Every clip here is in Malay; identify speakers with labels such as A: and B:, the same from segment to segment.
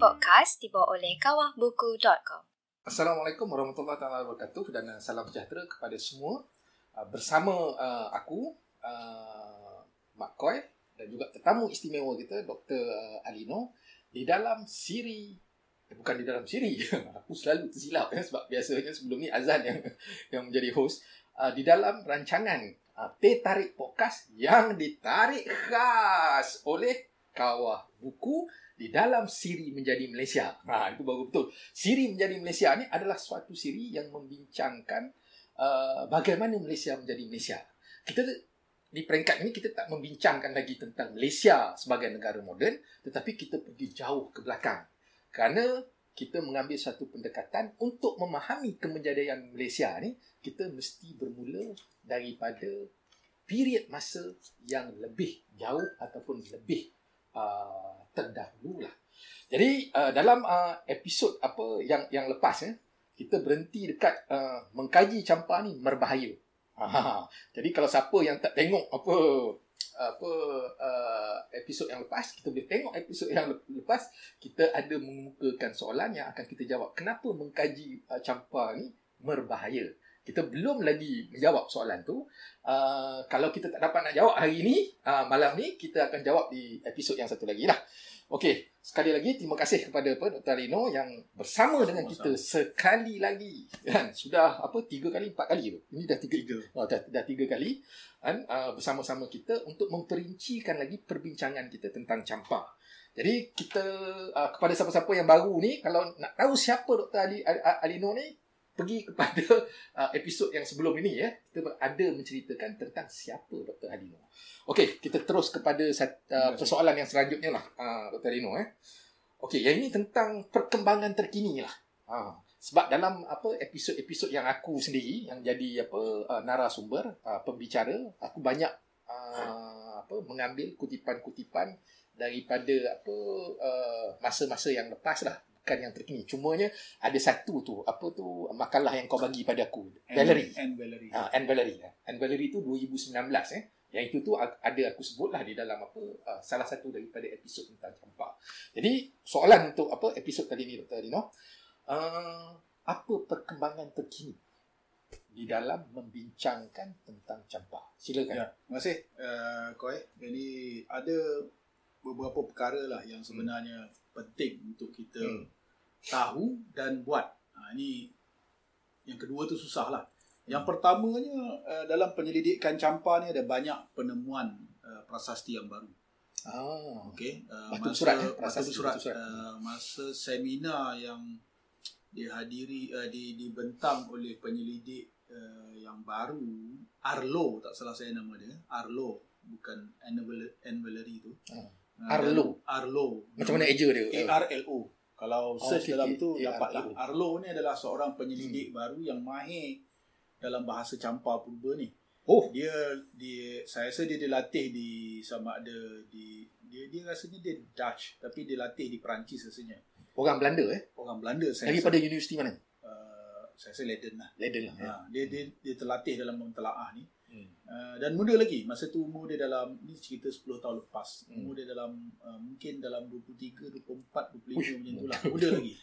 A: Podcast dibawa oleh kawahbuku.com.
B: Assalamualaikum warahmatullahi wabarakatuh dan uh, salam sejahtera kepada semua. Uh, bersama uh, aku Mak Koi dan juga tetamu istimewa kita Dr. Alino di dalam siri eh, bukan di dalam siri. aku selalu tersilap ya sebab biasanya sebelum ni Azan yang yang menjadi host uh, di dalam rancangan uh, Teh Tarik Podcast yang ditarik khas oleh Kawah Buku di dalam siri menjadi Malaysia. Ha, itu baru betul. Siri menjadi Malaysia ni adalah suatu siri yang membincangkan uh, bagaimana Malaysia menjadi Malaysia. Kita di peringkat ini kita tak membincangkan lagi tentang Malaysia sebagai negara moden, tetapi kita pergi jauh ke belakang. Kerana kita mengambil satu pendekatan untuk memahami kemenjadian Malaysia ni, kita mesti bermula daripada period masa yang lebih jauh ataupun lebih uh, terdahulu lah. Jadi uh, dalam uh, episod apa yang yang lepas eh, kita berhenti dekat uh, mengkaji campa ni berbahaya. Ha, jadi kalau siapa yang tak tengok apa apa uh, episod yang lepas, kita boleh tengok episod yang lepas, kita ada mengemukakan soalan yang akan kita jawab. Kenapa mengkaji uh, campa ni berbahaya? Kita belum lagi menjawab soalan tu. Uh, kalau kita tak dapat nak jawab hari ni, uh, malam ni, kita akan jawab di episod yang satu lagi lah. Okey, sekali lagi terima kasih kepada apa Dr. Rino yang bersama dengan kita sekali lagi. Kan? Sudah apa tiga kali, empat kali tu. Ini dah tiga. tiga. Oh, dah, dah tiga kali kan? Uh, bersama-sama kita untuk memperincikan lagi perbincangan kita tentang campak. Jadi kita uh, kepada siapa-siapa yang baru ni kalau nak tahu siapa Dr. Ali, Alino ni pergi kepada uh, episod yang sebelum ini ya kita ada menceritakan tentang siapa Dr. Alino. Okey, kita terus kepada uh, persoalan yang selanjutnya lah uh, Dr. Alino eh. Okey, yang ini tentang perkembangan terkini lah. Uh, sebab dalam apa episod-episod yang aku sendiri yang jadi apa uh, narasumber, uh, pembicara, aku banyak uh, apa mengambil kutipan-kutipan daripada apa uh, masa-masa yang lepas lah bukan yang terkini. Cumanya ada satu tu, apa tu makalah yang kau bagi pada aku. Valerie.
C: And Valerie.
B: Ha, and Valerie. And Valerie tu 2019 eh. Yang itu tu ada aku sebutlah di dalam apa uh, salah satu daripada episod tentang campak. Jadi soalan untuk apa episod kali ni Dr. Dino. Uh, apa perkembangan terkini di dalam membincangkan tentang campak? Silakan.
C: Ya, terima kasih uh, Koi. Jadi ada beberapa perkara lah yang sebenarnya hmm. Penting untuk kita hmm. tahu dan buat. Ha, ini yang kedua tu susah lah. Yang pertamanya uh, dalam penyelidikan campa ni ada banyak penemuan uh, prasasti yang baru.
B: Ah,
C: okey. Uh,
B: batu
C: masa,
B: surat, eh?
C: prasasti surat. surat. Uh, masa seminar yang dihadiri uh, di dibentang oleh penyelidik uh, yang baru Arlo tak salah saya nama dia Arlo bukan Anvalery tu
B: ah. Arlo
C: Arlo
B: macam mana eja dia
C: A R L O kalau search okay, dalam tu dapat lah Arlo ni adalah seorang penyelidik hmm. baru yang mahir dalam bahasa campa purba ni.
B: Oh,
C: dia dia saya rasa dia dilatih di sama ada di dia dia rasanya dia Dutch tapi dia latih di Perancis rasanya.
B: Orang Belanda eh?
C: Orang Belanda saya.
B: Daripada rasa, universiti mana?
C: Uh, saya rasa Leiden lah.
B: Leiden lah.
C: Ha, ya. dia, dia dia terlatih dalam mentelaah ni. Hmm. Uh, dan muda lagi masa tu umur dia dalam ni cerita 10 tahun lepas hmm. umur dia dalam uh, mungkin dalam 23 24 25 Uish. macam itulah muda lagi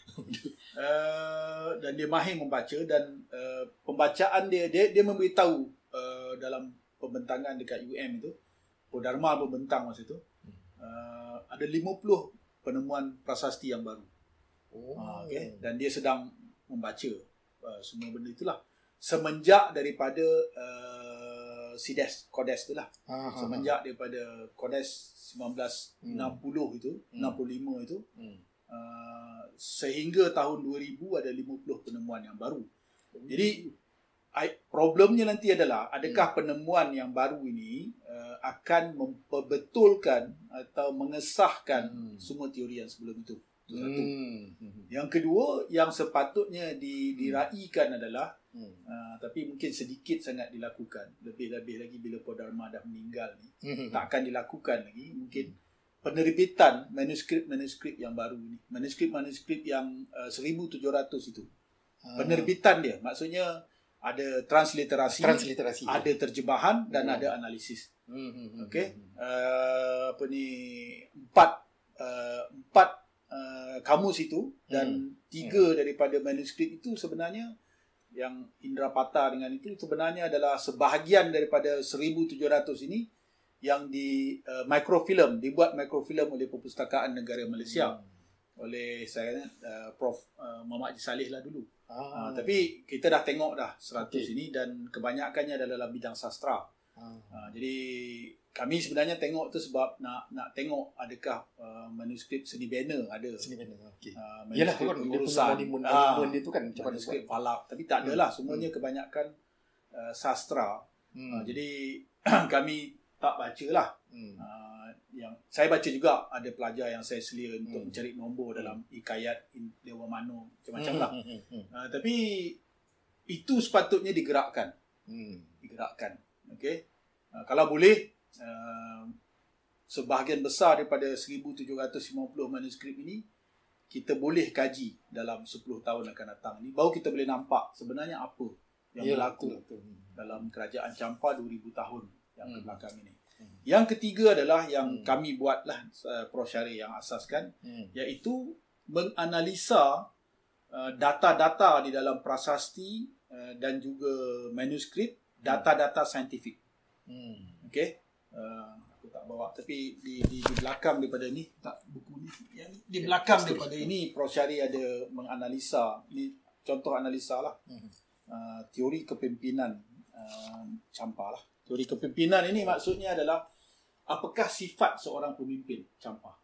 C: uh, dan dia mahir membaca dan uh, pembacaan dia dia dia memberitahu uh, dalam pembentangan dekat UM itu Dharma pembentang masa itu uh, ada 50 penemuan prasasti yang baru oh. uh, okay? dan dia sedang membaca uh, semua benda itulah semenjak daripada uh, Sides Kodes tu lah ha, semenjak ha, daripada Kodes 1960 hmm. itu hmm. 65 itu hmm. uh, sehingga tahun 2000 ada 50 penemuan yang baru hmm. jadi problemnya nanti adalah adakah hmm. penemuan yang baru ini uh, akan memperbetulkan atau mengesahkan hmm. semua teori yang sebelum itu Hmm. Yang kedua yang sepatutnya di, diraikan adalah Hmm. Uh, tapi mungkin sedikit sangat dilakukan. Lebih-lebih lagi bila Podharma dah meninggal ni. Hmm. Tak akan dilakukan lagi. Mungkin hmm. penerbitan manuskrip-manuskrip yang baru ni. Manuskrip-manuskrip yang uh, 1700 itu. Hmm. Penerbitan dia. Maksudnya ada transliterasi,
B: transliterasi
C: ada terjemahan dan hmm. ada analisis. Hmm. hmm, hmm Okey. Uh, apa ni? Empat, uh, empat uh, kamus itu dan tiga daripada manuskrip itu sebenarnya yang Indra Pata dengan itu sebenarnya adalah sebahagian daripada 1700 ini yang di uh, microfilm dibuat microfilm oleh Perpustakaan Negara Malaysia oleh saya uh, Prof uh, Muhammad Haji Saleh lah dulu.
B: Ah,
C: Uh, tapi kita dah tengok dah 100
B: Okey.
C: ini dan kebanyakannya adalah dalam bidang sastra. Uh, jadi kami sebenarnya tengok tu sebab nak nak tengok adakah uh, manuskrip seni banner ada.
B: sini mana? Okey.
C: Uh,
B: Yalah
C: manuskrip
B: kan dia
C: pengurusan.
B: punya
C: Ah,
B: honeymoon dia tu kan macam
C: manuskrip falak tapi tak adalah semuanya kebanyakan uh, sastra.
B: Hmm.
C: Uh, jadi kami tak baca lah.
B: Hmm.
C: Uh, yang saya baca juga ada pelajar yang saya selia untuk
B: Hmm.
C: mencari nombor dalam Ikayat in- Dewa Mano macam-macam
B: Hmm,
C: lah.
B: hmm, hmm, hmm.
C: Uh, tapi itu sepatutnya digerakkan,
B: Hmm.
C: digerakkan. Okey. Uh, kalau boleh uh, sebahagian besar daripada 1750 manuskrip ini kita boleh kaji dalam 10 tahun akan datang ni baru kita boleh nampak sebenarnya apa yang
B: Yalah,
C: berlaku
B: betul, betul.
C: dalam kerajaan Campa 2000 tahun yang
B: Hmm.
C: belakang ini.
B: Hmm.
C: Yang ketiga adalah yang
B: Hmm.
C: kami buatlah uh, Prof Syari yang asaskan
B: Hmm.
C: iaitu menganalisa uh, data-data di dalam prasasti uh, dan juga manuskrip data-data saintifik.
B: Hmm.
C: Okey. Uh, aku tak bawa tapi di di, di belakang daripada ni tak buku ni yang di belakang
B: Tulis.
C: daripada ini Prof Syari ada menganalisa ni contoh analisa lah
B: Hmm.
C: uh, teori kepimpinan uh, Campa lah. Teori kepimpinan ini maksudnya adalah apakah sifat seorang pemimpin Campa.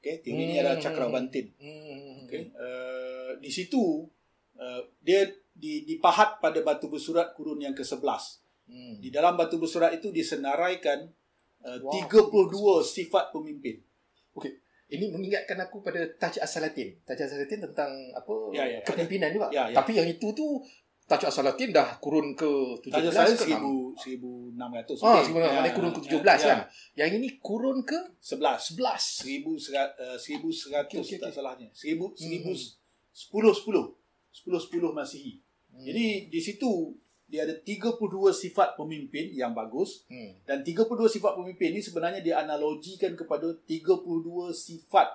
C: Okey, teori ini
B: Hmm.
C: adalah Cakrabantin.
B: Hmm.
C: Okey, uh, di situ uh, dia di, dipahat pada batu bersurat kurun yang ke-11.
B: Hmm.
C: Di dalam batu bersurat itu disenaraikan uh,
B: Wow.
C: 32 sifat pemimpin.
B: Ini mengingatkan aku pada Taj Asalatin. Taj Asalatin tentang apa?
C: Ya, ya, ya.
B: kepimpinan juga.
C: Ya, ya.
B: Tapi yang itu tu Taj Asalatin dah kurun ke 17
C: Tanya saya
B: ke
C: 1000 1600.
B: Ah,
C: Okey.
B: sebenarnya mana kurun ke 17 kan. Yang ini kurun ke
C: 11.
B: 11.
C: 1100 uh, 1100
B: Okey, okey,
C: tak
B: okey.
C: salahnya. 1000
B: Hmm.
C: 1000 10 10 10 10 Masihi.
B: Hmm.
C: Jadi di situ dia ada 32 sifat pemimpin yang bagus
B: hmm.
C: dan 32 sifat pemimpin ni sebenarnya dianalogikan kepada 32 sifat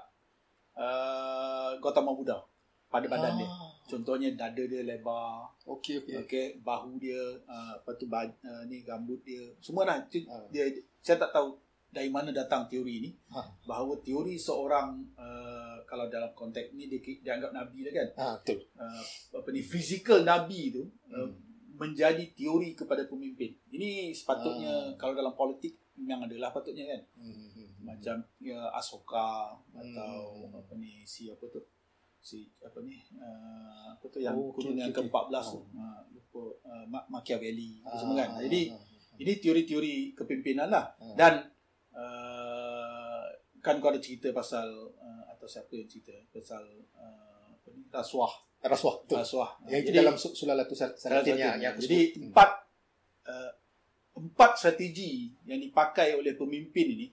C: uh, Gautama Buddha pada badan dia.
B: Ah,
C: Contohnya dada dia lebar,
B: Okey okey.
C: okey, bahu dia uh, apa tu uh, ni rambut dia. Semua Itu-
B: Ah.
C: dia saya tak tahu dari mana datang teori ni
B: Ha.
C: bahawa teori seorang uh, kalau dalam konteks ni dia dianggap nabi dah kan
B: Ah betul.
C: uh, apa ni physical nabi tu uh,
B: Hmm.
C: menjadi teori kepada pemimpin ini sepatutnya
B: Ah.
C: kalau dalam politik memang adalah patutnya kan
B: Hmm. hmm, hmm.
C: macam ya, Asoka
B: Hmm.
C: atau apa ni si apa tu si apa ni uh, apa tu yang
B: Oh,
C: kurun yang
B: okey,
C: ke-14 tu
B: Oh.
C: uh, lupa uh, Ma- Machiavelli
B: Ah,
C: ah, semua kan jadi
B: ah, ah.
C: ini teori-teori kepimpinan lah
B: Ah.
C: dan uh, kan kau ada cerita pasal uh, atau siapa yang cerita pasal uh, apa ni rasuah
B: rasuah betul.
C: rasuah
B: yang itu
C: Jadi-
B: dalam su- Sulalatul Sal- Salatin yang,
C: jadi
B: sebut. Hmm.
C: empat uh, empat strategi yang dipakai oleh pemimpin ini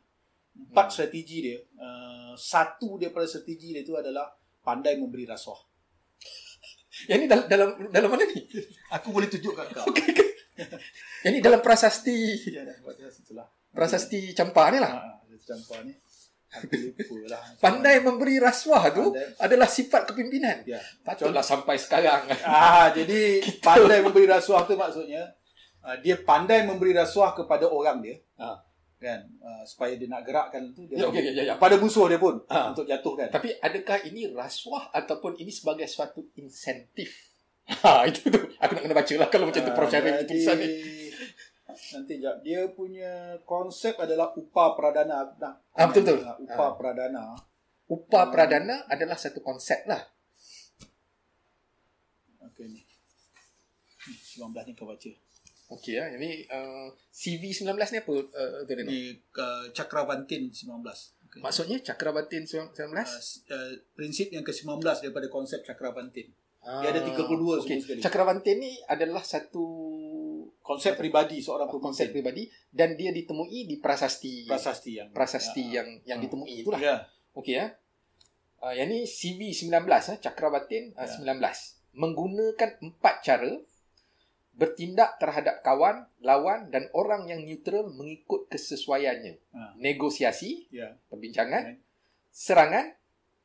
C: empat
B: Hmm.
C: strategi dia uh, satu daripada strategi dia itu adalah pandai memberi rasuah
B: Yang ini dalam dalam dalam mana ni?
C: aku boleh tunjukkan kau
B: Okey. okey. Yang ini dalam prasasti
C: ya dah buat itulah
B: prasasti Campa ni lah.
C: ha, ha, campur ni aku lupa lah
B: Pandai memberi rasuah tu
C: Pandai-
B: adalah sifat kepimpinan.
C: ya
B: Patutlah sampai sekarang.
C: Ah, jadi pandai memberi rasuah tu maksudnya uh, dia pandai memberi rasuah kepada orang dia.
B: Ah.
C: Kan? Uh, supaya dia nak gerakkan tu dia
B: Ya, okey, okey, ya, ya.
C: pada musuh dia pun
B: Ah.
C: untuk jatuhkan.
B: Tapi adakah ini rasuah ataupun ini sebagai suatu insentif? Ha, itu tu. Aku nak kena baca lah kalau macam tu Prof Syarif
C: Ah,
B: tulisan ni.
C: Nanti jap dia punya konsep adalah upah pradana. Nah,
B: Ah, betul, betul.
C: Ah, Upah
B: Ah.
C: pradana.
B: Upah
C: Hmm.
B: pradana adalah satu konsep lah.
C: Okey ni. Ni, 19 ni kau baca.
B: Okey ya. Ini uh, CV 19 ni apa? Uh, tu ni.
C: Uh, Cakravantin 19. Okay.
B: Maksudnya Cakrabatin 19?
C: Uh, uh, prinsip yang ke-19 daripada konsep Cakravantin.
B: Ah,
C: dia ada 32 semua
B: okey.
C: sekali.
B: Cakrabantin ni adalah satu
C: Konsep peribadi seorang pemimpin.
B: konsep pribadi dan dia ditemui di prasasti
C: prasasti yang
B: prasasti
C: Ya.
B: yang yang
C: Ah.
B: ditemui itulah.
C: ya
B: Okey ya. Uh, yang ni CV 19 eh Cakrabatin uh,
C: Ya.
B: 19 menggunakan empat cara bertindak terhadap kawan, lawan dan orang yang neutral mengikut kesesuaiannya.
C: Ha.
B: Negosiasi,
C: ya
B: perbincangan,
C: Right.
B: serangan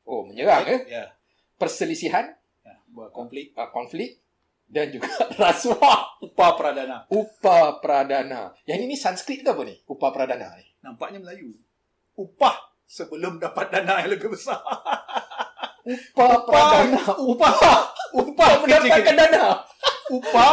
B: Oh, menyerang eh.
C: Ya.
B: Perselisihan,
C: ya. Buat konflik.
B: uh, konflik dan juga rasuah.
C: Upah pradana.
B: Upah pradana. Yang ini Sanskrit ke apa ni? Upah pradana ni.
C: Nampaknya Melayu. Upah sebelum dapat dana yang lebih besar.
B: Upah pradana.
C: Upah. Upah
B: Mendapatkan
C: kecil.
B: dana.
C: Upah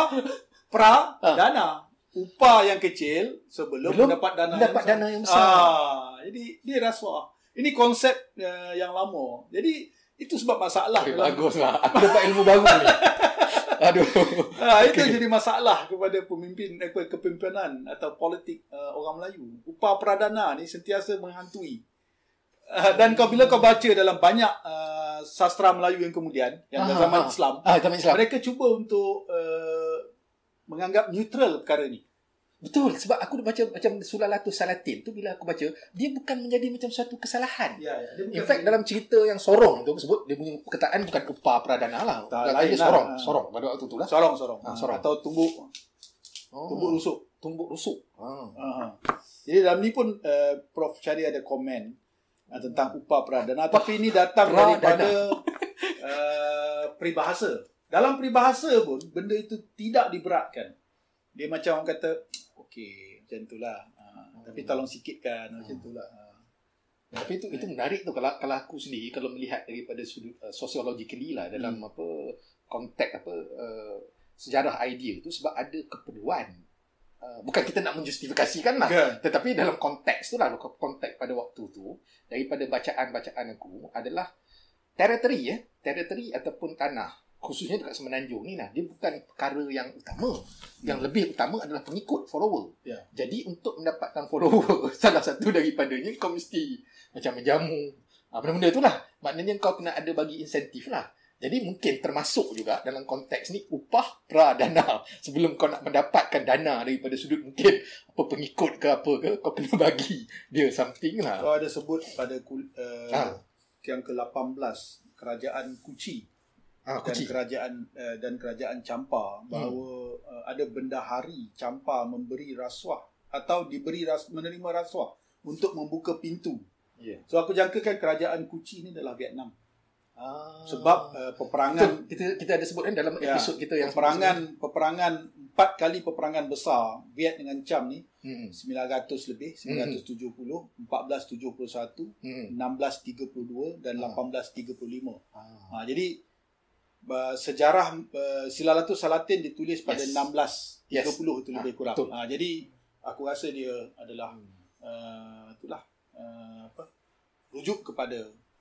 C: pradana. Upah yang kecil sebelum
B: Belum
C: mendapat dana
B: Dapat
C: yang besar.
B: dana yang besar.
C: Ah, jadi dia rasuah. Ini konsep uh, yang lama. Jadi itu sebab masalah.
B: Okay,
C: dalam-
B: baguslah. Aku dapat ilmu baru ni. Aduh.
C: Ah, itu jadi masalah kepada pemimpin eh, kepimpinan atau politik uh, orang Melayu. Upah pradana ni sentiasa menghantui. Uh, dan kau bila kau baca dalam banyak uh, sastra Melayu yang kemudian yang
B: Ah,
C: zaman
B: ah.
C: Islam,
B: Ah, zaman Islam.
C: mereka cuba untuk uh, menganggap neutral perkara ni.
B: Betul. Sebab aku baca macam Sulalatus Salatin tu bila aku baca, dia bukan menjadi macam suatu kesalahan.
C: Ya, ya. Dia
B: In fact dalam cerita yang sorong tu sebut dia punya perkataan bukan upah pradana lah.
C: Tak, lain
B: dia
C: lah.
B: sorong,
C: Ah.
B: sorong pada waktu tu lah.
C: sorong sorong.
B: Ah, sorong.
C: atau tumbuk
B: Oh,
C: tumbuk rusuk.
B: tumbuk rusuk. Ah.
C: Uh-huh. Jadi dalam ni pun uh, Prof Syari ada komen uh, tentang upah pradana tapi ini datang
B: Pradana.
C: daripada uh, peribahasa. Dalam peribahasa pun benda itu tidak diberatkan. Dia macam orang kata okey macam itulah. Uh, tapi tolong sikitkan macam itulah. Uh,
B: Tapi itu itu menarik tu kalau kalau aku sendiri kalau melihat daripada sudut uh, sociologically lah dalam
C: Hmm.
B: apa konteks apa uh, sejarah idea tu sebab ada keperluan. Uh, bukan kita nak menjustifikasikan lah.
C: kan?
B: Tetapi dalam konteks tu lah, konteks pada waktu tu, daripada bacaan-bacaan aku adalah teritori ya, teritori ataupun tanah, khususnya dekat Semenanjung ni lah, dia bukan perkara yang utama. Yang lebih utama adalah pengikut, follower.
C: Ya.
B: Jadi untuk mendapatkan follower, salah satu daripadanya kau mesti macam menjamu. Ha, benda-benda tu lah. Maknanya kau kena ada bagi insentif lah. Jadi mungkin termasuk juga dalam konteks ni upah pradana. Sebelum kau nak mendapatkan dana daripada sudut mungkin apa pengikut ke apa ke, kau kena bagi dia something lah.
C: Kau ada sebut pada kul- uh,
B: Ah.
C: yang ke-18 kerajaan Kuci
B: Ha,
C: dan
B: kucing.
C: kerajaan uh, dan kerajaan Campa bahawa uh, ada bendahari Campa memberi rasuah atau diberi ras, menerima rasuah untuk membuka pintu.
B: Ya.
C: So aku jangkakan kerajaan Kuci ni adalah Vietnam.
B: Ah.
C: Sebab uh, peperangan
B: Betul. kita kita ada sebut kan dalam
C: Ya,
B: episod kita yang
C: peperangan peperangan empat kali peperangan besar Viet dengan Cam ni
B: Hmm.
C: 900 lebih 970 1471
B: Hmm.
C: 1632 dan
B: Ah.
C: 1835.
B: Ah.
C: Ha, jadi uh, sejarah uh, Silalatus Salatin ditulis pada
B: Yes.
C: 1630
B: Yes.
C: itu
B: Ah,
C: lebih kurang.
B: betul.
C: Ha, jadi aku rasa dia adalah
B: Hmm.
C: uh, itulah uh, apa rujuk kepada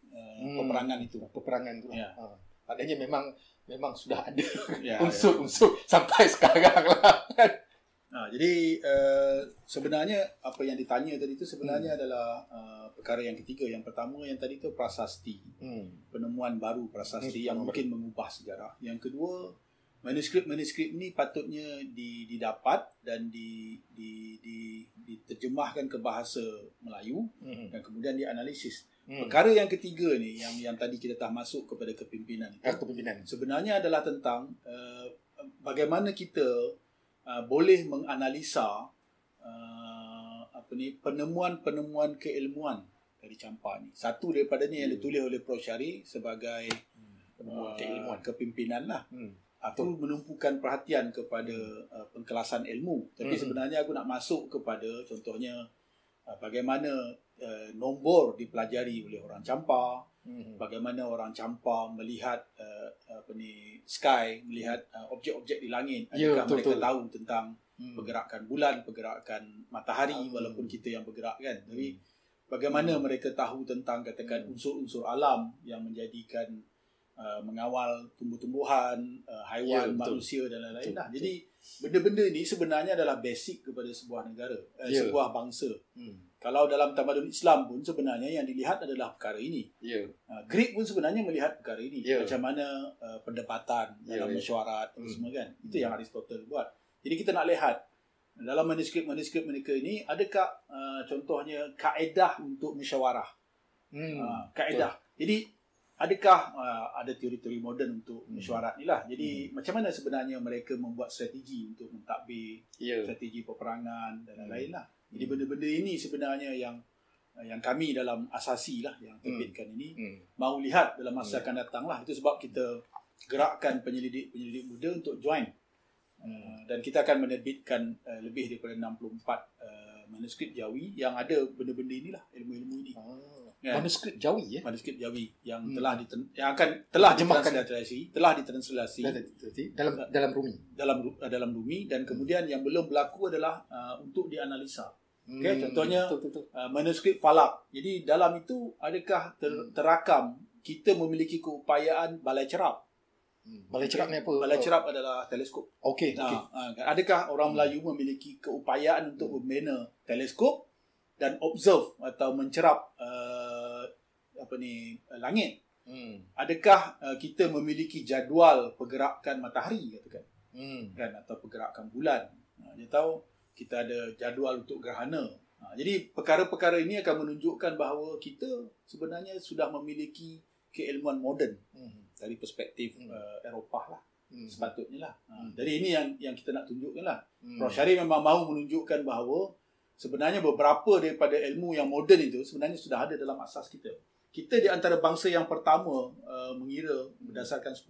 C: uh,
B: Hmm.
C: peperangan itu.
B: peperangan tu.
C: Ya.
B: Ha. Maknanya memang memang sudah ada
C: Ya, ya.
B: unsur-unsur sampai sekarang lah.
C: Ha, jadi uh, sebenarnya apa yang ditanya tadi itu
B: Hmm.
C: sebenarnya adalah uh, perkara yang ketiga. Yang pertama yang tadi itu prasasti.
B: Hmm.
C: penemuan baru prasasti
B: Hmm,
C: yang mungkin mengubah sejarah. Yang kedua, manuskrip-manuskrip ni patutnya di, didapat dan di, di, di, diterjemahkan ke bahasa Melayu
B: Hmm.
C: dan kemudian dianalisis.
B: Hmm.
C: Perkara yang ketiga ni yang yang tadi kita dah masuk kepada kepimpinan itu
B: Ah, kepimpinan.
C: sebenarnya adalah tentang uh, bagaimana kita uh, boleh menganalisa uh, apa ni penemuan-penemuan keilmuan dari Campa ni. Satu daripadanya yang
B: Hmm.
C: ditulis oleh Prof Syari sebagai
B: Penemuan
C: uh,
B: keilmuan.
C: kepimpinan lah.
B: Hmm.
C: Aku menumpukan perhatian kepada uh, pengkelasan ilmu. Tapi
B: Hmm.
C: sebenarnya aku nak masuk kepada contohnya uh, bagaimana uh, nombor dipelajari oleh orang Campa,
B: Hmm.
C: bagaimana orang Campa melihat uh, apa ni sky, melihat uh, objek-objek di langit.
B: Ya,
C: Adakah
B: betul,
C: mereka
B: betul.
C: tahu tentang
B: Hmm.
C: pergerakan bulan, pergerakan matahari
B: Hmm.
C: walaupun kita yang bergerak kan. Tapi bagaimana mereka tahu tentang katakan
B: Hmm.
C: unsur-unsur alam yang menjadikan uh, mengawal tumbuh-tumbuhan, uh, haiwan,
B: Ya, betul.
C: manusia dan lain-lain
B: Betul,
C: lah.
B: betul.
C: Jadi benda-benda ni sebenarnya adalah basic kepada sebuah negara, uh,
B: Ya.
C: sebuah bangsa.
B: Hmm.
C: Kalau dalam tamadun Islam pun sebenarnya yang dilihat adalah perkara ini.
B: Ya.
C: Uh, Greek pun sebenarnya melihat perkara ini.
B: Ya.
C: Macam mana uh, perdebatan
B: Ya,
C: dalam
B: ya.
C: mesyuarat
B: Hmm.
C: semua kan. Itu
B: Hmm.
C: yang Aristotle buat. Jadi kita nak lihat dalam manuskrip-manuskrip mereka ini adakah uh, contohnya kaedah untuk musyawarah.
B: Hmm.
C: Uh, kaedah. Jadi adakah uh, ada teori-teori moden untuk
B: Hmm.
C: mesyuarat ni lah. Jadi macam mana sebenarnya mereka membuat strategi untuk mentadbir
B: Ya.
C: strategi peperangan dan
B: Hmm.
C: lain-lain lah. Jadi
B: Hmm.
C: benda-benda ini sebenarnya yang uh, yang kami dalam asasi lah yang terbitkan ini
B: Hmm.
C: mahu lihat dalam masa
B: Hmm.
C: akan datang lah. Itu sebab kita gerakkan penyelidik-penyelidik muda untuk join. Uh, dan kita akan menerbitkan uh, lebih daripada 64 uh, manuskrip Jawi yang ada benda-benda inilah, ilmu-ilmu ini.
B: Ah.
C: Ya.
B: Manuskrip Jawi ya.
C: Manuskrip Jawi yang
B: Hmm.
C: telah diten- yang akan telah ditranslasi, telah ditranslasi
B: Dalam dalam Rumi.
C: dalam uh, dalam Rumi dan kemudian yang belum berlaku adalah uh, untuk dianalisa. Okey,
B: Hmm.
C: contohnya-
B: betul, betul, betul.
C: Uh, manuskrip Falak. Jadi dalam itu adakah ter,
B: Hmm.
C: terakam kita memiliki keupayaan balai cerap?
B: Hmm. Balai cerap ni apa?
C: Balai cerap adalah teleskop.
B: Okey,
C: Nah,
B: okey.
C: uh, adakah orang
B: Hmm.
C: Melayu memiliki keupayaan untuk membina teleskop dan observe atau mencerap uh, apa ni uh, langit?
B: Hmm.
C: Adakah uh, kita memiliki jadual pergerakan matahari katakan
B: Hmm.
C: kan atau pergerakan bulan? Uh, dia tahu kita ada jadual untuk gerhana. Ha, jadi perkara-perkara ini akan menunjukkan bahawa kita sebenarnya sudah memiliki keilmuan moden
B: Hmm.
C: dari perspektif
B: Hmm.
C: uh, Eropah lah
B: Hmm.
C: sepatutnya lah. Ha,
B: Hmm.
C: jadi ini yang yang kita nak tunjukkan lah.
B: Hmm.
C: Prof. Syarif memang mahu menunjukkan bahawa sebenarnya beberapa daripada ilmu yang moden itu sebenarnya sudah ada dalam asas kita. Kita di antara bangsa yang pertama uh, mengira berdasarkan 10.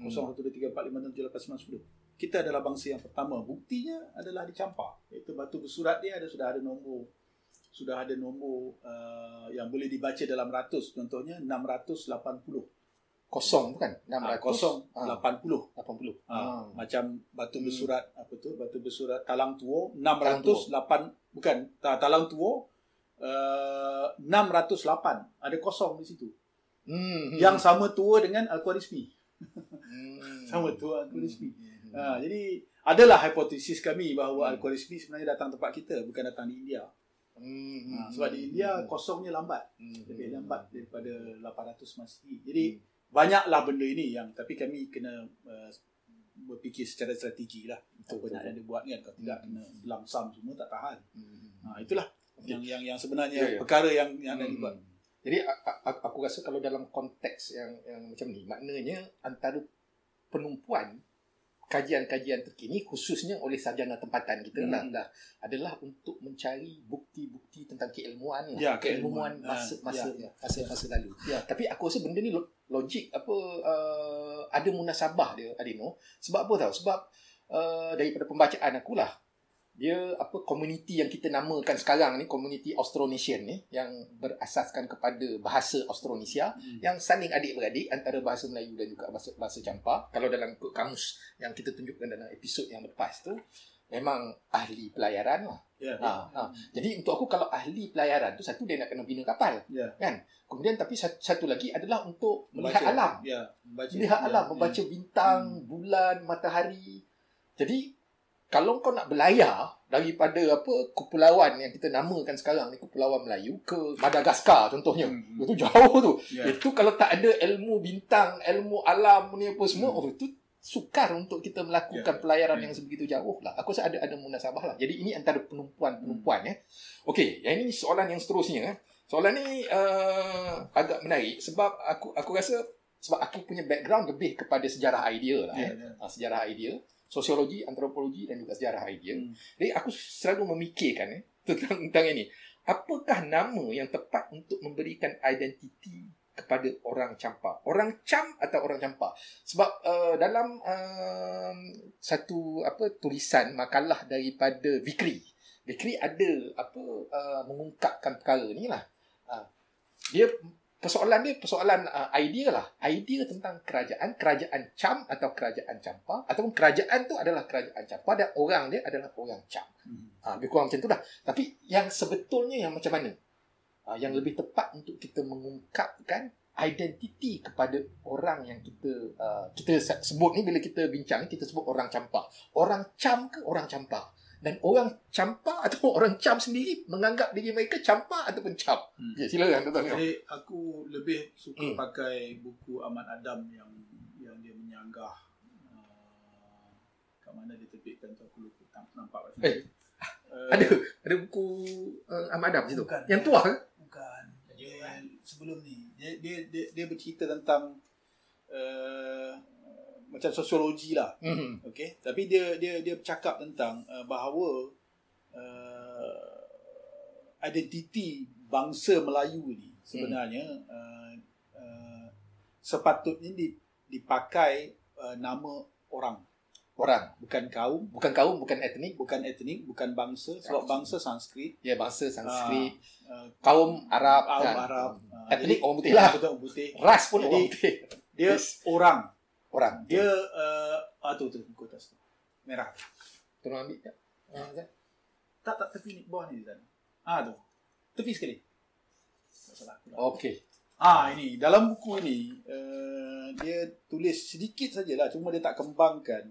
B: Hmm.
C: 0, 1, 2, 3, 4, 5, 6, 7, 8, 9, 10. Kita adalah bangsa yang pertama. Buktinya adalah di Campa. Iaitu batu bersurat dia ada sudah ada nombor sudah ada nombor uh, yang boleh dibaca dalam ratus. Contohnya 680.
B: Kosong tu kan?
C: Ah,
B: 600.
C: kosong
B: Ah.
C: 80.
B: 80.
C: Ha,
B: Ah.
C: macam batu
B: Hmm.
C: bersurat apa tu batu bersurat talang tua
B: Talang tua.
C: 608 bukan ta, talang tua uh, 608 ada kosong di situ
B: Hmm.
C: yang sama tua dengan al-Khwarizmi
B: Hmm.
C: sama tua al-Khwarizmi
B: Hmm.
C: ha, jadi adalah hipotesis kami bahawa
B: Hmm.
C: al-Khwarizmi sebenarnya datang tempat kita bukan datang di India
B: Hmm.
C: ha, sebab di India kosongnya lambat
B: Hmm.
C: lebih lambat daripada 800 Masihi jadi banyaklah benda ini yang tapi kami kena uh, berfikir secara strategi lah
B: Betul,
C: apa
B: betul,
C: nak ada buat kan kalau tidak
B: Hmm.
C: kena lamsam semua tak tahan
B: Hmm.
C: ha, itulah yang yang yang sebenarnya
B: Ya, ya.
C: perkara yang yang
B: Hmm.
C: dibuat
B: Jadi aku rasa kalau dalam konteks yang yang macam ni maknanya antara penumpuan kajian-kajian terkini khususnya oleh sarjana tempatan kita
C: Hmm.
B: lah, dah adalah untuk mencari bukti-bukti tentang keilmuan lah.
C: Ya,
B: keilmuan
C: keilmuan.
B: masa
C: Ah,
B: masa
C: ya,
B: masa masa lalu.
C: Ya.
B: Tapi aku rasa benda ni lo- logik apa uh, ada munasabah dia Adino sebab apa tahu sebab uh, daripada pembacaan aku lah dia apa komuniti yang kita namakan sekarang ni komuniti Austronesian ni yang berasaskan kepada bahasa Austronesia
C: Hmm.
B: yang saling adik-beradik antara bahasa Melayu dan juga bahasa bahasa Campa kalau dalam kamus yang kita tunjukkan dalam episod yang lepas tu memang ahli pelayaran lah.
C: Ya.
B: Ha, ha. jadi untuk aku kalau ahli pelayaran tu satu dia nak kena bina kapal
C: ya.
B: kemudian tapi satu, satu lagi adalah untuk melihat alam.
C: Ya membaca.
B: Melihat alam
C: ya.
B: membaca bintang
C: Hmm.
B: bulan matahari. Jadi kalau kau nak berlayar daripada apa kepulauan yang kita namakan sekarang ni kepulauan Melayu ke Madagaskar contohnya
C: Hmm.
B: itu jauh tu
C: ya.
B: itu kalau tak ada ilmu bintang ilmu alam ni apa semua
C: Hmm.
B: oh itu sukar untuk kita melakukan
C: Ya.
B: pelayaran
C: Ya.
B: yang sebegitu jauh lah aku rasa ada ada munasabah lah jadi ini antara penumpuan-penumpuan ya okey yang ini soalan yang seterusnya eh. soalan ni uh, agak menarik sebab aku aku rasa sebab aku punya background lebih kepada sejarah idea lah
C: ya,
B: eh.
C: ya.
B: Ah, sejarah idea sosiologi antropologi dan juga sejarah idea
C: Hmm.
B: jadi aku selalu memikirkan eh, tentang, tentang ini. Apakah nama yang tepat untuk memberikan identiti kepada orang campa? Orang cam atau orang campa? Sebab uh, dalam uh, satu apa tulisan makalah daripada Vikri. Vikri ada apa uh, mengungkapkan perkara ni lah. Uh, dia persoalan dia persoalan uh, idea lah. Idea tentang kerajaan, kerajaan cam atau kerajaan campa ataupun kerajaan tu adalah kerajaan campa dan orang dia adalah orang cam.
C: Hmm.
B: Ha, lebih kurang macam tu lah. Tapi yang sebetulnya yang macam mana? Ha, yang lebih tepat untuk kita mengungkapkan identiti kepada orang yang kita uh, kita se- sebut ni bila kita bincang kita sebut orang campa. Orang cam ke orang campa? Dan orang campa atau orang cam sendiri menganggap diri mereka campa ataupun cam.
C: Hmm.
B: Ya, silakan tuan-tuan.
C: Jadi aku lebih suka
B: Hmm.
C: pakai buku Ahmad Adam yang yang dia menyanggah uh, kat mana dia terbitkan tu aku lupa tak nampak kat sini.
B: Eh,
C: Uh,
B: Ada ada buku uh, Ahmad Adam situ.
C: Bukan.
B: Yang tua ke?
C: Bukan. Dia sebelum ni dia dia dia, dia bercerita tentang uh, macam sosiologi lah.
B: Hmm.
C: Okey, tapi dia dia dia bercakap tentang uh, bahawa uh, identiti bangsa Melayu ni sebenarnya uh, uh, sepatutnya di, dipakai uh, nama orang
B: Orang.
C: bukan kaum
B: Bukan kaum, bukan etnik.
C: bukan etnik bukan bangsa sebab bangsa Sanskrit
B: Ya, bangsa Sanskrit.
C: uh,
B: kaum Arab.
C: kaum
B: kan?
C: Arab uh,
B: Etnik orang putih lah.
C: orang putih
B: Ras pun
C: Jadi-
B: orang putih.
C: dia
B: Yes.
C: orang
B: Orang.
C: dia uh, ah tu tu buku atas tu merah
B: Tolong ambil. tak? Ah,
C: tak tak tepi ni bawah ni di sana ah tu tepi sekali tak salah aku nak.
B: Okey.
C: Ah ini dalam buku ini uh, dia tulis sedikit sajalah cuma dia tak kembangkan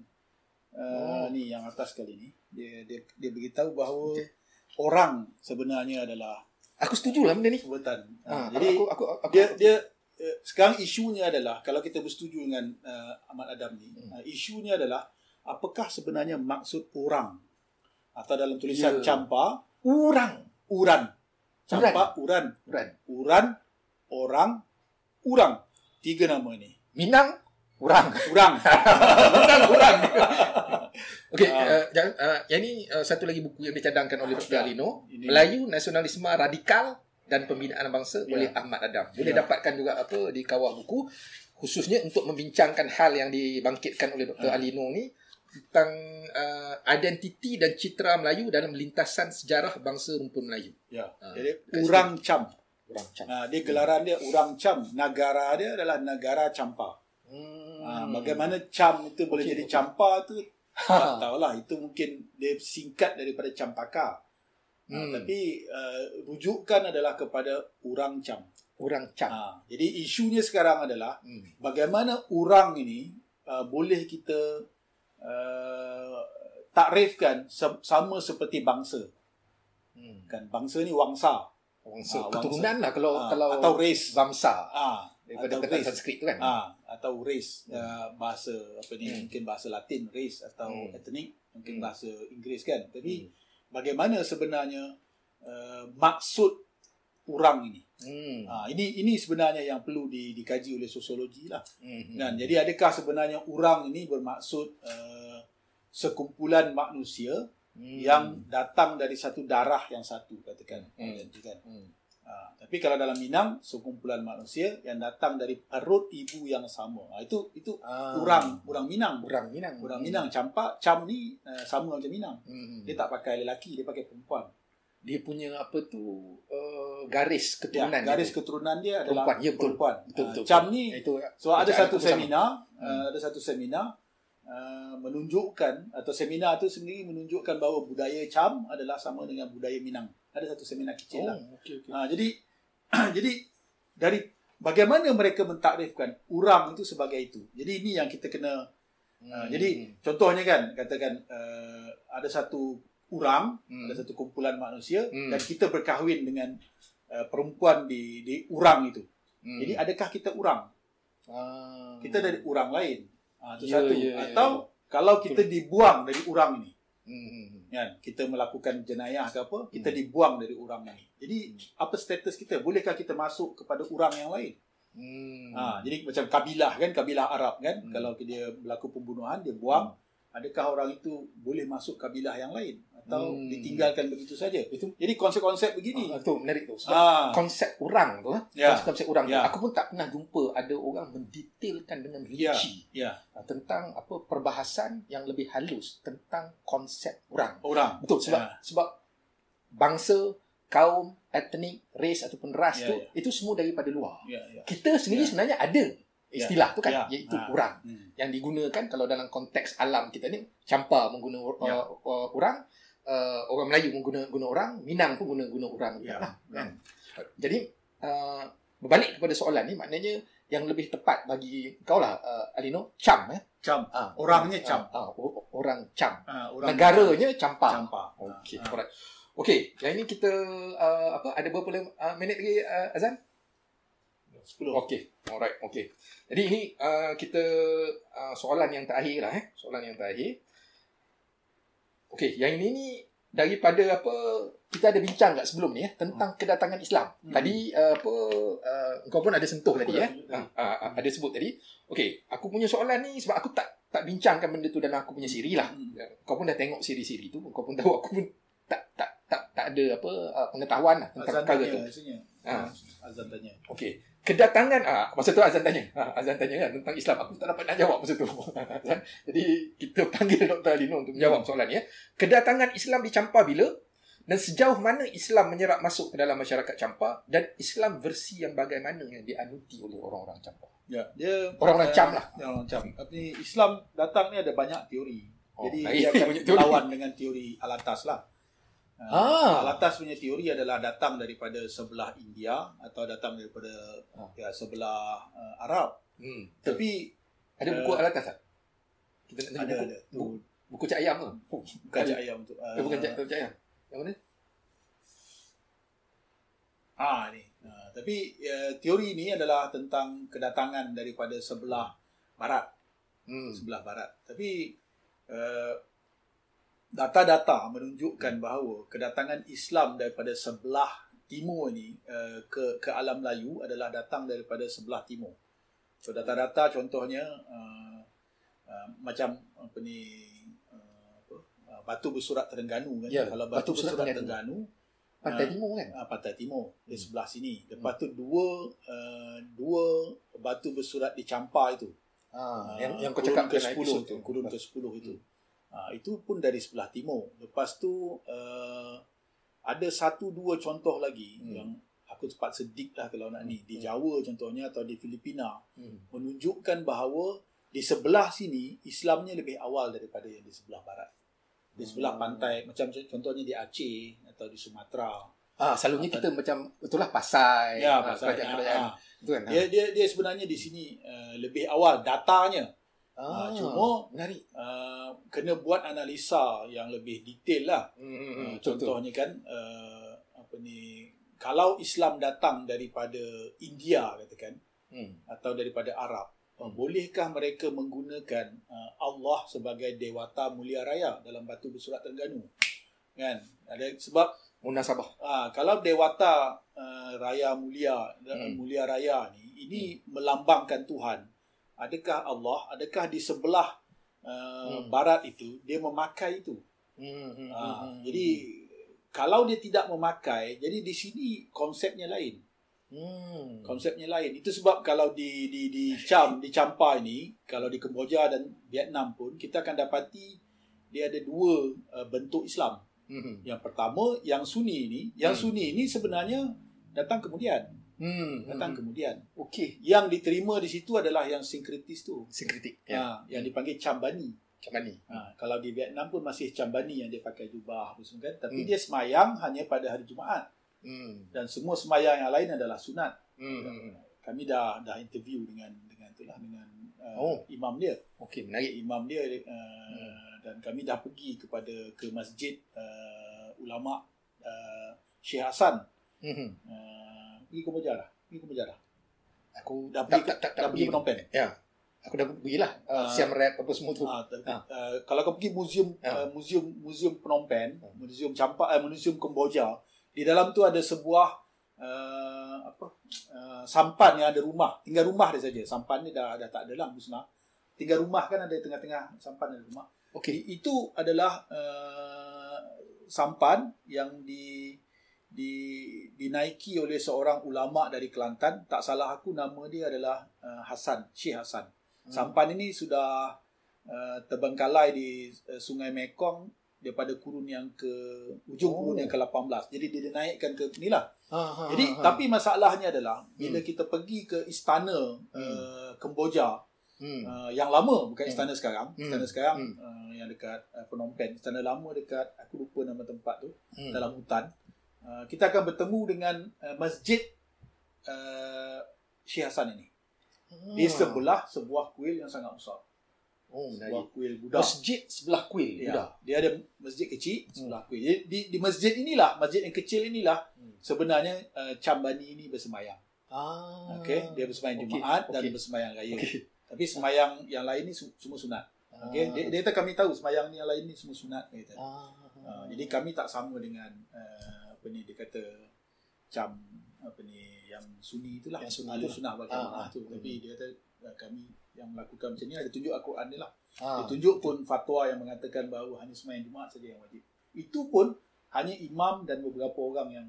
C: uh,
B: Oh.
C: ni yang atas kali ni dia dia dia beritahu bahawa
B: Okey.
C: orang sebenarnya adalah
B: Aku setuju lah benda ni.
C: sebutan.
B: Ah,
C: Uh, jadi
B: aku, aku, aku,
C: dia dia uh, sekarang isunya adalah kalau kita bersetuju dengan uh, Ahmad Adam ni
B: Hmm.
C: uh, isunya adalah apakah sebenarnya maksud orang atau dalam tulisan
B: Ya.
C: campa
B: orang.
C: uran campa uran
B: Orang.
C: uran orang urang tiga nama ni
B: Minang, orang.
C: urang
B: Minang, orang. Okey,
C: Ah.
B: uh, uh, yang ni uh, satu lagi buku yang dicadangkan oleh Dr.
C: Ya.
B: Alino.
C: Ini-
B: Melayu Nasionalisme Radikal dan Pembinaan Bangsa
C: Ya.
B: oleh Ahmad Adam. Boleh
C: Ya.
B: dapatkan juga apa di kawah buku khususnya untuk membincangkan hal yang dibangkitkan oleh Dr.
C: Ah.
B: Alino ni tentang uh, identiti dan citra Melayu dalam lintasan sejarah bangsa rumpun Melayu.
C: ya
B: Ah,
C: jadi urang cam
B: Orang cam.
C: uh, dia gelaran dia urang cam negara dia adalah negara campa
B: Hmm.
C: uh, bagaimana cam itu boleh
B: Okey,
C: jadi
B: okey.
C: campa tu tak
B: Ha.
C: tahulah itu mungkin dia singkat daripada campaka hmm.
B: Hmm.
C: tapi uh, rujukan adalah kepada urang cam
B: Orang cam.
C: uh, jadi isunya sekarang adalah
B: Hmm.
C: bagaimana urang ini uh, boleh kita uh, takrifkan se- sama seperti bangsa
B: Hmm.
C: kan bangsa ni wangsa
B: Bangsa
C: Ah,
B: keturunan lah kalau
C: Ah,
B: kalau
C: atau race
B: bangsa
C: ah
B: daripada
C: atau
B: kata. Sanskrit tu kan.
C: ah atau race uh, bahasa apa ni
B: Hmm.
C: mungkin bahasa Latin race atau
B: Hmm.
C: etnik mungkin
B: Hmm.
C: bahasa Inggeris kan tapi
B: Hmm.
C: Bagaimana sebenarnya uh, maksud urang ini
B: Hmm.
C: ah ini ini sebenarnya yang perlu di, dikaji oleh sosiologi lah
B: Hmm.
C: kan jadi adakah sebenarnya urang ini bermaksud uh, sekumpulan manusia
B: Hmm.
C: yang datang dari satu darah yang satu katakan
B: Hmm.
C: kan
B: Hmm.
C: Ha, tapi kalau dalam Minang sekumpulan manusia yang datang dari perut ibu yang sama. Ha, itu itu
B: Ah.
C: urang urang Minang.
B: Orang Minang.
C: Urang Minang campak cam ni uh, sama macam Minang.
B: Hmm.
C: Dia tak pakai lelaki, dia pakai perempuan.
B: dia punya apa tu uh, garis
C: Dia,
B: keturunan
C: garis
B: dia.
C: keturunan dia adalah
B: Perempuan. Ya, betul.
C: perempuan.
B: betul
C: Ha,
B: betul.
C: cam
B: betul.
C: ni
B: itu
C: so ada satu
B: sama.
C: seminar, uh, ada satu seminar uh, menunjukkan atau seminar tu sendiri menunjukkan bahawa budaya cam adalah sama dengan budaya Minang. Ada satu seminar kecil lah.
B: Oh, okey okey.
C: Ha, jadi jadi dari bagaimana mereka mentakrifkan urang itu sebagai itu. Jadi ini yang kita kena uh,
B: Hmm.
C: jadi contohnya kan katakan uh, ada satu urang,
B: Hmm.
C: ada satu kumpulan manusia
B: Hmm.
C: dan kita berkahwin dengan uh, perempuan di di urang itu.
B: Hmm.
C: Jadi adakah kita urang?
B: ah.
C: Kita dari urang lain. Ha, itu
B: Ya,
C: satu.
B: ya, ya,
C: Atau kalau kita dibuang dari urang ini,
B: Hmm, hmm, hmm.
C: Kan kita melakukan jenayah ke apa, kita
B: Hmm.
C: dibuang dari urang ini. Jadi apa status kita? Bolehkah kita masuk kepada urang yang lain?
B: Hmm.
C: Ha, jadi macam kabilah kan, kabilah Arab kan,
B: Hmm.
C: kalau dia berlaku pembunuhan dia buang, adakah orang itu boleh masuk kabilah yang lain atau
B: Hmm.
C: ditinggalkan begitu saja?
B: Itu
C: Jadi konsep-konsep begini.
B: ah, tu menarik tu. Sebab
C: Ah,
B: konsep orang tu,
C: Ya.
B: konsep, konsep orang
C: Ya.
B: tu, aku pun tak pernah jumpa ada orang mendetailkan dengan
C: Ya.
B: rinci
C: ya,
B: ah, tentang apa perbahasan yang lebih halus tentang konsep orang.
C: orang.
B: Betul sebab
C: Ya.
B: sebab bangsa, kaum, etnik, race ataupun ras
C: Ya,
B: tu
C: ya.
B: itu semua daripada luar.
C: Ya, ya.
B: Kita sendiri
C: Ya.
B: sebenarnya ada istilah tu kan
C: Ya.
B: iaitu
C: Ha.
B: orang
C: Hmm.
B: yang digunakan kalau dalam konteks alam kita ni campa mengguna
C: Ya.
B: uh, uh, orang uh, orang Melayu mengguna guna orang Minang pun guna guna orang
C: Ya.
B: juga lah kan jadi uh, berbalik kepada soalan ni maknanya yang lebih tepat bagi kau lah uh, Alino cam eh
C: Cam.
B: Ah,
C: Orangnya cam.
B: ah, ah, orang cam
C: Ha, orang
B: negaranya campa
C: campa.
B: okey
C: Ha.
B: alright okey yang ini kita uh, apa ada berapa uh, minit lagi uh, Azan
C: 10.
B: Okey, alright, okey. Jadi ini uh, kita uh, soalan yang terakhir lah eh, soalan yang terakhir. Okey, yang ini ni daripada apa kita ada bincang kat sebelum ni eh tentang kedatangan Islam.
C: Hmm.
B: Tadi uh, apa uh, kau pun ada sentuh
C: Aku
B: tadi eh.
C: sebut
B: Ha, uh, uh, ada sebut tadi. Okey, aku punya soalan ni sebab aku tak tak bincangkan benda tu dalam aku punya siri lah.
C: Hmm.
B: Kau pun dah tengok siri-siri tu, kau pun tahu aku pun tak tak tak tak ada apa uh, pengetahuan lah tentang
C: Azan
B: perkara
C: tanya
B: tu.
C: rasanya.
B: Ha.
C: Azan tanya.
B: Okey. Kedatangan ah masa tu Azan tanya. Ha, Azan tanya kan tentang Islam. Aku tak dapat nak jawab masa tu. Azan. Jadi kita panggil Dr. Alino untuk menjawab
C: Hmm.
B: soalan ni ya. Kedatangan Islam di Champa bila dan sejauh mana Islam menyerap masuk ke dalam masyarakat Champa dan Islam versi yang bagaimana yang dianuti oleh orang-orang Champa.
C: Ya, dia
B: Orang-orang Cam lah.
C: Ya, orang Cam. Tapi Islam datang ni ada banyak teori.
B: Oh,
C: Jadi dia akan lawan dengan teori Alatas lah. Uh,
B: Ah.
C: Alatas punya teori adalah datang daripada sebelah India atau datang daripada
B: Ah.
C: ya, sebelah uh, Arab.
B: Hmm.
C: Tapi
B: Ada buku
C: Eh,
B: Alatas tak? Kita nak
C: ada
B: buku,
C: ada tu
B: buku, buku Cak Ayam ke?
C: bukan
B: Ada.
C: Cak Ayam untuk uh,
B: Eh, bukan Cak, Cak Ayam. Yang mana?
C: Ah ni. Uh, tapi uh, teori ni adalah tentang kedatangan daripada sebelah barat.
B: Hmm.
C: sebelah barat. Tapi uh, data-data menunjukkan bahawa kedatangan Islam daripada sebelah timur ni uh, ke ke alam Melayu adalah datang daripada sebelah timur. So data-data contohnya uh, uh, macam apa ni uh, apa uh, batu bersurat Terengganu kan.
B: Ya,
C: Kalau
B: batu
C: batu,
B: bersurat
C: bersurat
B: Terengganu.
C: Terengganu
B: Pantai
C: Ah.
B: Timur kan?
C: uh, pantai timur di
B: Hmm.
C: sebelah sini. Lepas tu dua uh, dua batu bersurat di Champa itu.
B: Ah,
C: Ah,
B: yang yang kau
C: kurun
B: cakap
C: ke
B: kena
C: 10
B: episod
C: tu, kurun ke 10 itu. Ah, itu pun dari sebelah timur. Lepas tu uh, ada satu dua contoh lagi
B: Hmm.
C: yang aku cepat sedik lah kalau nak ni di
B: Hmm.
C: Jawa contohnya atau di Filipina
B: Hmm.
C: menunjukkan bahawa di sebelah sini Islamnya lebih awal daripada yang di sebelah barat. Di sebelah
B: Hmm.
C: pantai macam contohnya di Aceh atau di Sumatera.
B: Ah, selalunya kita macam betul lah Pasai.
C: Ya,
B: ah, kerajaan-kerajaan.
C: ah, ah.
B: Kan?
C: dia dia dia sebenarnya di sini uh, lebih awal datanya.
B: Ah,
C: ah, cuma-
B: menarik.
C: Uh, kena buat analisa yang lebih detail lah.
B: Hmm, hmm,
C: Uh,
B: hmm, betul,
C: contohnya kan uh, apa ni kalau Islam datang daripada India katakan
B: Hmm.
C: atau daripada Arab uh,
B: Hmm.
C: bolehkah mereka menggunakan uh, Allah sebagai dewata mulia raya dalam batu bersurat Terengganu kan ada sebab
B: Munasabah.
C: uh, kalau dewata uh, raya mulia
B: Hmm.
C: mulia raya ni ini melambangkan Tuhan adakah Allah adakah di sebelah uh,
B: Hmm.
C: barat itu dia memakai itu
B: Hmm, hmm,
C: Ha,
B: hmm,
C: jadi kalau dia tidak memakai, jadi di sini konsepnya lain.
B: hmm.
C: Konsepnya lain. Itu sebab kalau di di di Cham, di Champa ini, kalau di Kemboja dan Vietnam pun kita akan dapati dia ada dua uh, bentuk Islam.
B: Hmm.
C: Yang pertama yang Sunni ini, yang
B: Hmm.
C: Sunni ini sebenarnya datang kemudian,
B: Hmm.
C: datang
B: hmm.
C: kemudian.
B: Okey.
C: Yang diterima di situ adalah yang sinkretis tu.
B: Sinkritik. Ya.
C: Ha, yang dipanggil Chambani.
B: Macam mana ni?
C: Ha, kalau di Vietnam pun masih Chambani yang dia pakai jubah apa semua kan. Tapi
B: Hmm.
C: dia semayang hanya pada hari Jumaat.
B: Hmm.
C: dan semua semayang yang lain adalah sunat.
B: Hmm. hmm.
C: Kami dah dah interview dengan dengan itulah dengan uh,
B: Oh.
C: imam dia.
B: Okey, menarik.
C: Imam dia uh,
B: Hmm.
C: dan kami dah pergi kepada ke masjid uh, ulama uh, Syekh Hasan.
B: Hmm.
C: Uh, pergi ke Mujarah. Pergi ke Mujarah.
B: Aku
C: Dah pergi
B: tak tak, tak
C: dah pergi Phnom Penh.
B: Ya. Aku dah pergilah uh,
C: Ah.
B: Siam Rap apa semua tu.
C: Tapi,
B: Ah.
C: uh, kalau kau pergi museum
B: Ah.
C: uh, museum museum Phnom Penh,
B: Ah.
C: museum Champa, uh, museum Kemboja, di dalam tu ada sebuah uh, apa uh, sampan yang ada rumah, tinggal rumah dia saja. Sampan ni dah dah tak ada lah musnah. Tinggal rumah kan ada tengah-tengah sampan ada rumah.
B: Okey.
C: Itu adalah uh, sampan yang di di dinaiki oleh seorang ulama dari Kelantan. Tak salah aku nama dia adalah uh, Hasan, Syekh Hasan.
B: Hmm.
C: Sampan ini sudah uh, terbengkalai di uh, Sungai Mekong daripada kurun yang ke ujung
B: Oh.
C: kurun yang ke-18. Jadi dia dinaikkan ke inilah.
B: Ha, ha,
C: Jadi
B: ha, ha.
C: tapi masalahnya adalah bila
B: Hmm.
C: kita pergi ke istana uh, Kemboja
B: hmm.
C: uh, yang lama bukan
B: Hmm.
C: istana sekarang,
B: Hmm.
C: istana sekarang
B: Hmm.
C: uh, yang dekat uh, Phnom Penh, istana lama dekat aku lupa nama tempat tu
B: hmm.
C: dalam hutan. Uh, kita akan bertemu dengan uh, masjid uh, Syekh Hasan ini. Di
B: Hmm.
C: sebelah sebuah kuil yang sangat besar.
B: Oh,
C: Sebuah
B: menarik.
C: kuil Buddha.
B: Masjid sebelah kuil.
C: Ya,
B: Buddha.
C: dia ada masjid kecil sebelah kuil. Jadi, di, di masjid inilah, masjid yang kecil inilah
B: Hmm.
C: sebenarnya uh, Cambani ini bersemayang.
B: Ah.
C: Okey, dia bersemayang
B: Okey,
C: Jumaat dan
B: okey.
C: bersemayang raya.
B: Okey.
C: Tapi semayang yang lain ni semua sunat. Okey, dia, dia kata kami tahu semayang ni yang lain ni semua sunat kata.
B: Ah.
C: Uh, jadi kami tak sama dengan uh, apa ni dia kata cam apa ni yang sunni itulah
B: Yang sunni
C: ahli
B: tu.
C: sunnah wal
B: Ah,
C: jamaah
B: ah.
C: tu tapi dia kata uh, kami yang melakukan macam ni ada tunjuk Al-Quran dia lah
B: Ah.
C: dia tunjuk pun fatwa yang mengatakan bahawa hanya sembahyang Jumaat saja yang wajib itu pun hanya imam dan beberapa orang yang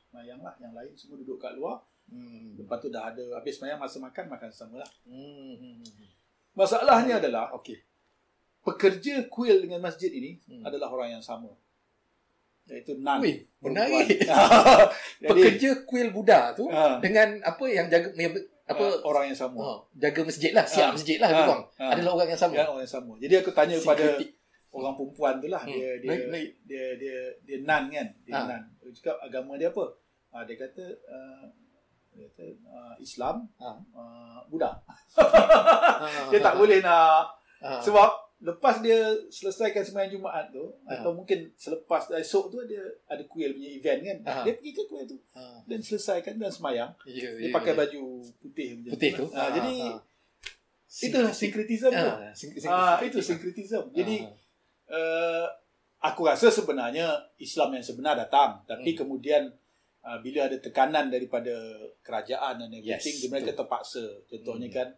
C: semayang lah yang lain semua duduk kat luar
B: Hmm.
C: lepas tu dah ada habis semayang masa makan makan sama lah
B: Hmm.
C: masalahnya adalah
B: Okey.
C: pekerja kuil dengan masjid ini
B: Hmm.
C: adalah orang yang sama iaitu Nan
B: Wih, menarik.
C: jadi
B: Pekerja kuil Buddha tu
C: ah,
B: dengan apa yang jaga yang, apa
C: ah, orang yang sama
B: oh, jaga masjid lah, siap
C: Ah.
B: masjid lah
C: Ah.
B: lebih kurang.
C: Ah.
B: Adalah orang yang sama.
C: Ya, orang yang sama. Jadi aku tanya kepada orang perempuan tu lah.
B: Hmm.
C: Dia, dia,
B: Baik, baik.
C: dia, dia, dia, nan kan? Dia
B: Ah.
C: nan. Aku cakap agama dia apa? Ah, dia kata, uh, dia kata uh, Islam,
B: Ah.
C: uh, Buddha.
B: Ah.
C: Dia tak boleh nak,
B: Ah.
C: sebab lepas dia selesaikan sembahyang Jumaat tu,
B: Ah.
C: atau mungkin selepas esok tu, dia ada kuil punya event kan?
B: Ah.
C: Dia pergi ke kuil tu
B: Ah.
C: dan selesaikan dan sembahyang.
B: Ya,
C: Dia
B: ya,
C: pakai
B: ya.
C: baju putih. macam
B: putih tu.
C: Ah, jadi,
B: ah.
C: itulah syncretism tu.
B: Ah, sing-
C: itu syncretism. Jadi,
B: Ah.
C: uh, aku rasa sebenarnya Islam yang sebenar datang tapi
B: Hmm.
C: kemudian uh, bila ada tekanan daripada kerajaan dan everything
B: Yes,
C: mereka terpaksa contohnya
B: Hmm.
C: kan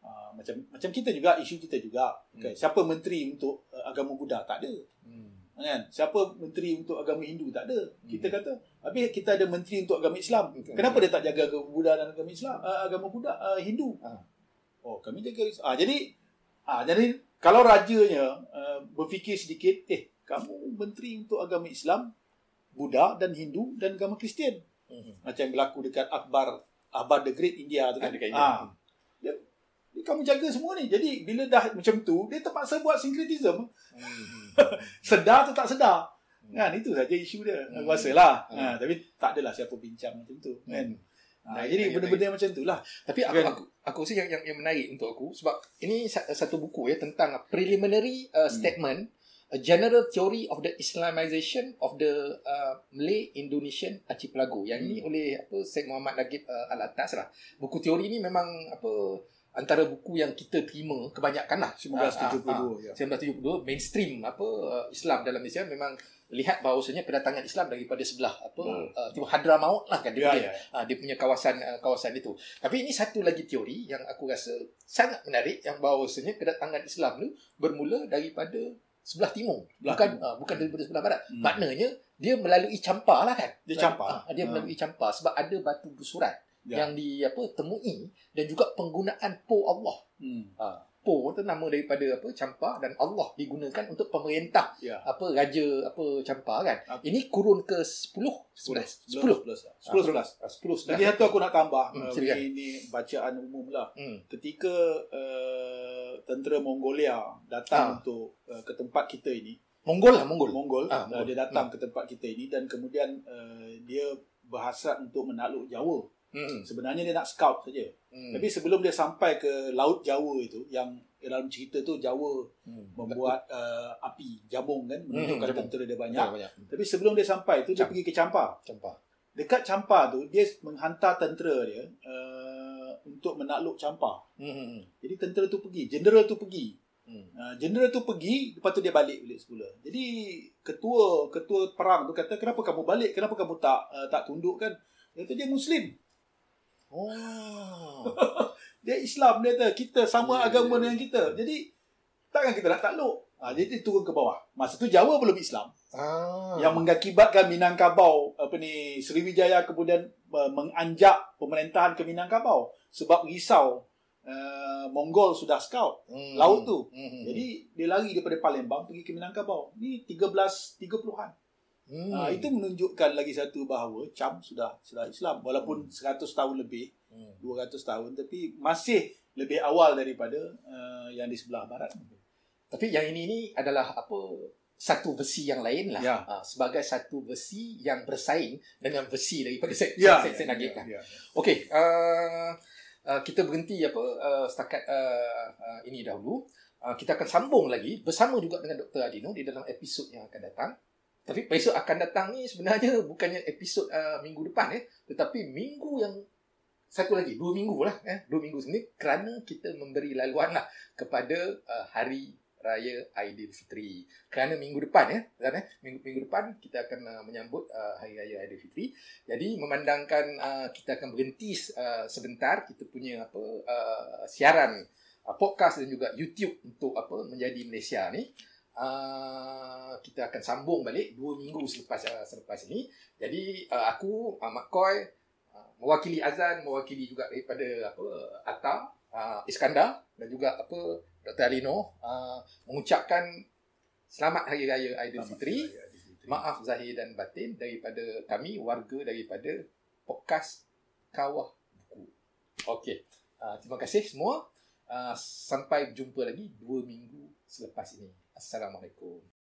C: uh, macam macam kita juga isu kita juga okay.
B: Hmm.
C: siapa menteri untuk uh, agama Buddha tak ada
B: Hmm.
C: kan siapa menteri untuk agama Hindu tak ada
B: Hmm.
C: kita kata habis kita ada menteri untuk agama Islam
B: Betul.
C: kenapa dia tak jaga agama Buddha dan agama Islam uh, agama Buddha uh, Hindu
B: Ah.
C: oh kami jaga ah jadi ah jadi kalau rajanya uh, berfikir sedikit eh kamu menteri untuk agama Islam Buddha dan Hindu dan agama Kristian
B: Hmm.
C: macam yang berlaku dekat Akbar Akbar the Great India tu
B: Ah,
C: kan
B: dekat India.
C: ah dia, kamu jaga semua ni jadi bila dah macam tu dia terpaksa buat syncretism
B: Hmm.
C: sedar atau tak sedar kan itu saja isu dia
B: Hmm.
C: aku rasa lah
B: Hmm.
C: ha, tapi tak adalah siapa bincang macam tu kan
B: Hmm.
C: ha, jadi benda-benda macam tu lah
B: Tapi aku,
C: Kan?
B: aku, aku rasa yang, yang, yang menarik untuk aku sebab ini sa- satu buku ya tentang preliminary uh,
C: Hmm.
B: statement a general theory of the Islamization of the uh, Malay Indonesian Archipelago. Yang ini
C: Hmm.
B: oleh apa Syed Muhammad Lagip uh, Al Atas lah. Buku teori ni memang apa antara buku yang kita terima kebanyakan lah
C: 1972 ya.
B: 1972 mainstream apa uh, Islam dalam Malaysia memang lihat bahawasanya kedatangan Islam daripada sebelah apa
C: Hmm.
B: uh, Timur Hadramaut lah kan dia
C: Ya,
B: punya
C: ya.
B: uh, dia punya kawasan uh, kawasan itu. Tapi ini satu lagi teori yang aku rasa sangat menarik yang bahawasanya kedatangan Islam tu bermula daripada sebelah timur,
C: Sebelah
B: bukan
C: timur.
B: uh, bukan daripada sebelah barat.
C: Hmm.
B: Maknanya dia melalui campar lah kan.
C: Dia campar.
B: Uh, dia
C: Hmm.
B: melalui campar sebab ada batu bersurat
C: Ya.
B: yang di apa temui dan juga penggunaan po Allah.
C: Hmm.
B: Uh, po tu nama daripada apa campar dan Allah digunakan untuk pemerintah
C: Ya.
B: apa raja apa campar kan.
C: Apa?
B: Ini kurun ke 10 11 10
C: 11 11 11
B: 10
C: lagi satu aku nak tambah
B: Hmm,
C: uh, ini, bacaan umum lah
B: Hmm.
C: ketika uh, tentera Mongolia datang
B: Ah.
C: untuk uh, ke tempat kita ini
B: Mongol lah Mongol.
C: Mongol
B: Ah,
C: uh,
B: Mongol.
C: dia datang ke tempat kita ini dan kemudian uh, dia berhasrat untuk menakluk Jawa
B: Hmm.
C: sebenarnya dia nak scout saja
B: Hmm.
C: tapi sebelum dia sampai ke laut Jawa itu yang dalam cerita tu Jawa
B: Hmm.
C: membuat uh, api jabung kan menunjukkan
B: jabung.
C: tentera dia banyak
B: banyak. banyak.
C: tapi sebelum dia sampai tu dia pergi ke Campar
B: Campar.
C: dekat Campar tu dia menghantar tentera dia uh, untuk menakluk Campar
B: Hmm.
C: jadi tentera tu pergi general tu pergi
B: Hmm.
C: Uh, tu pergi lepas tu dia balik balik semula jadi ketua ketua perang tu kata kenapa kamu balik kenapa kamu tak uh, tak tunduk kan dia kata dia muslim
B: Oh.
C: dia Islam dia kata kita sama
B: Ya,
C: agama
B: ya.
C: dengan kita jadi takkan kita nak takluk ha, jadi turun ke bawah masa tu Jawa belum Islam
B: ah.
C: yang mengakibatkan Minangkabau apa ni Sriwijaya kemudian uh, menganjak pemerintahan ke Minangkabau sebab risau uh, Mongol sudah scout
B: Hmm.
C: laut tu.
B: Hmm.
C: Jadi dia lari daripada Palembang pergi ke Minangkabau. Ni 13.30-an.
B: hmm.
C: Ha, itu menunjukkan lagi satu bahawa Cham sudah sudah Islam walaupun 100 tahun lebih,
B: Hmm.
C: 200 tahun tapi masih lebih awal daripada uh, yang di sebelah barat.
B: Tapi yang ini ni adalah apa satu versi yang lain lah.
C: Ya.
B: Ah, sebagai satu versi yang bersaing dengan versi daripada Syed
C: Ya,
B: Syed Syed
C: ya, ya,
B: lah.
C: ya.
B: Okey, uh, uh, kita berhenti apa uh, setakat uh, uh, ini dahulu. Uh, kita akan sambung lagi bersama juga dengan Dr. Adino di dalam episod yang akan datang. Tapi episod akan datang ni sebenarnya bukannya episod uh, minggu depan eh, tetapi minggu yang satu lagi, dua minggu lah eh, dua minggu sini kerana kita memberi laluan lah kepada uh, hari raya Aidilfitri. Kerana minggu depan ya, kan eh, minggu minggu depan kita akan uh, menyambut uh, hari raya Aidilfitri. Jadi memandangkan uh, kita akan berhenti uh, sebentar kita punya apa uh, siaran uh, podcast dan juga YouTube untuk apa menjadi Malaysia ni. Uh, kita akan sambung balik dua minggu selepas uh, selepas ini. Jadi uh, aku uh, Mak Koi uh, mewakili Azan, mewakili juga daripada apa Atta, uh, Iskandar dan juga apa Dr. Alino uh, mengucapkan selamat hari raya Aidilfitri. Maaf zahir dan batin daripada kami warga daripada podcast Kawah Buku. Okey. Uh, terima kasih semua. Uh, sampai jumpa lagi dua minggu selepas ini. Assalamualaikum.